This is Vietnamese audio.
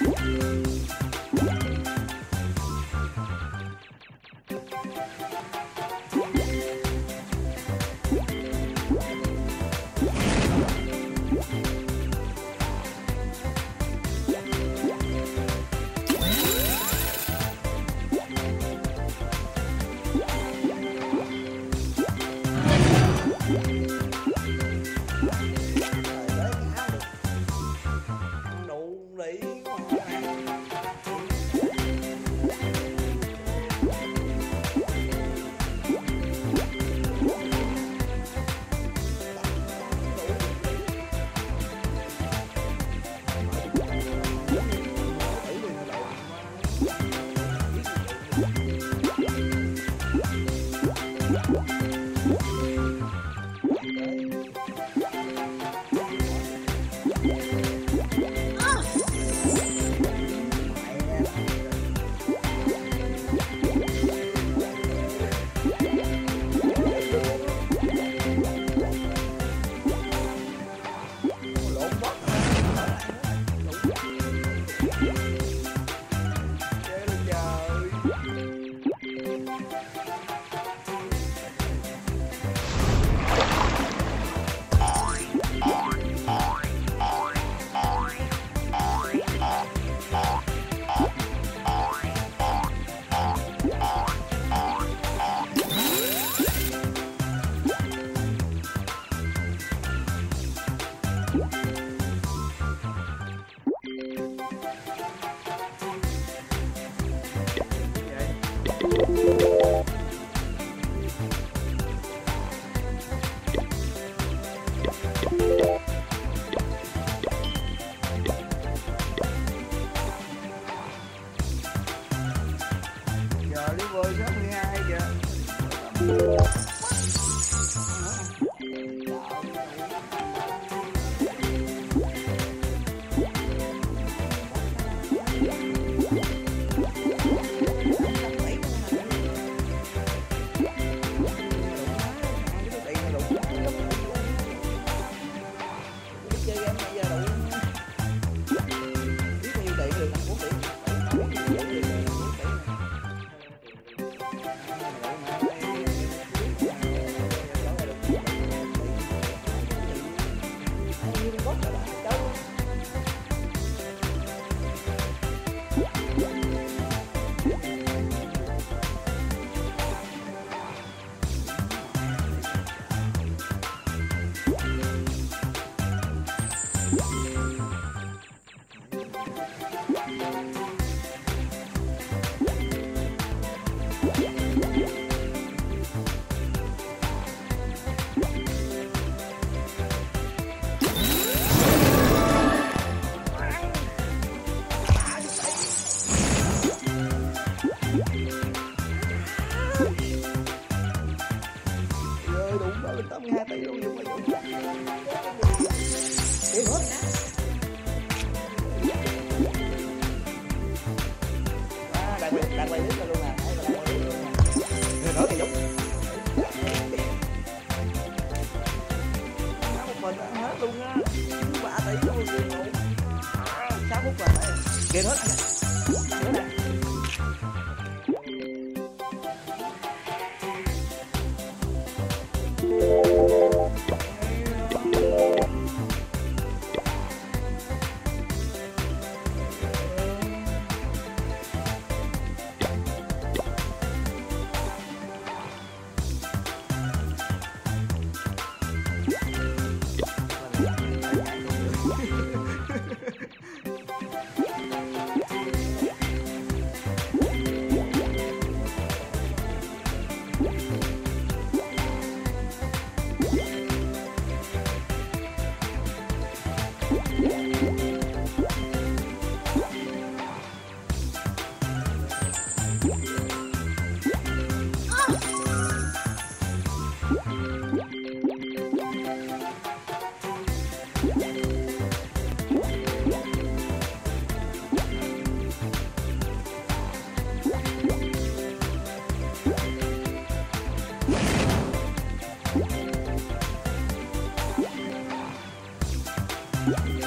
Música Ơi tám mươi 82 tỷ luôn nhưng mà đúng. Hết. À, đang quay- đặt quay clip ra luôn à, người nói thì đúng. Một mình hết luôn á. Ba tỷ luôn sáu phút rồi. Kìa hết. Yeah.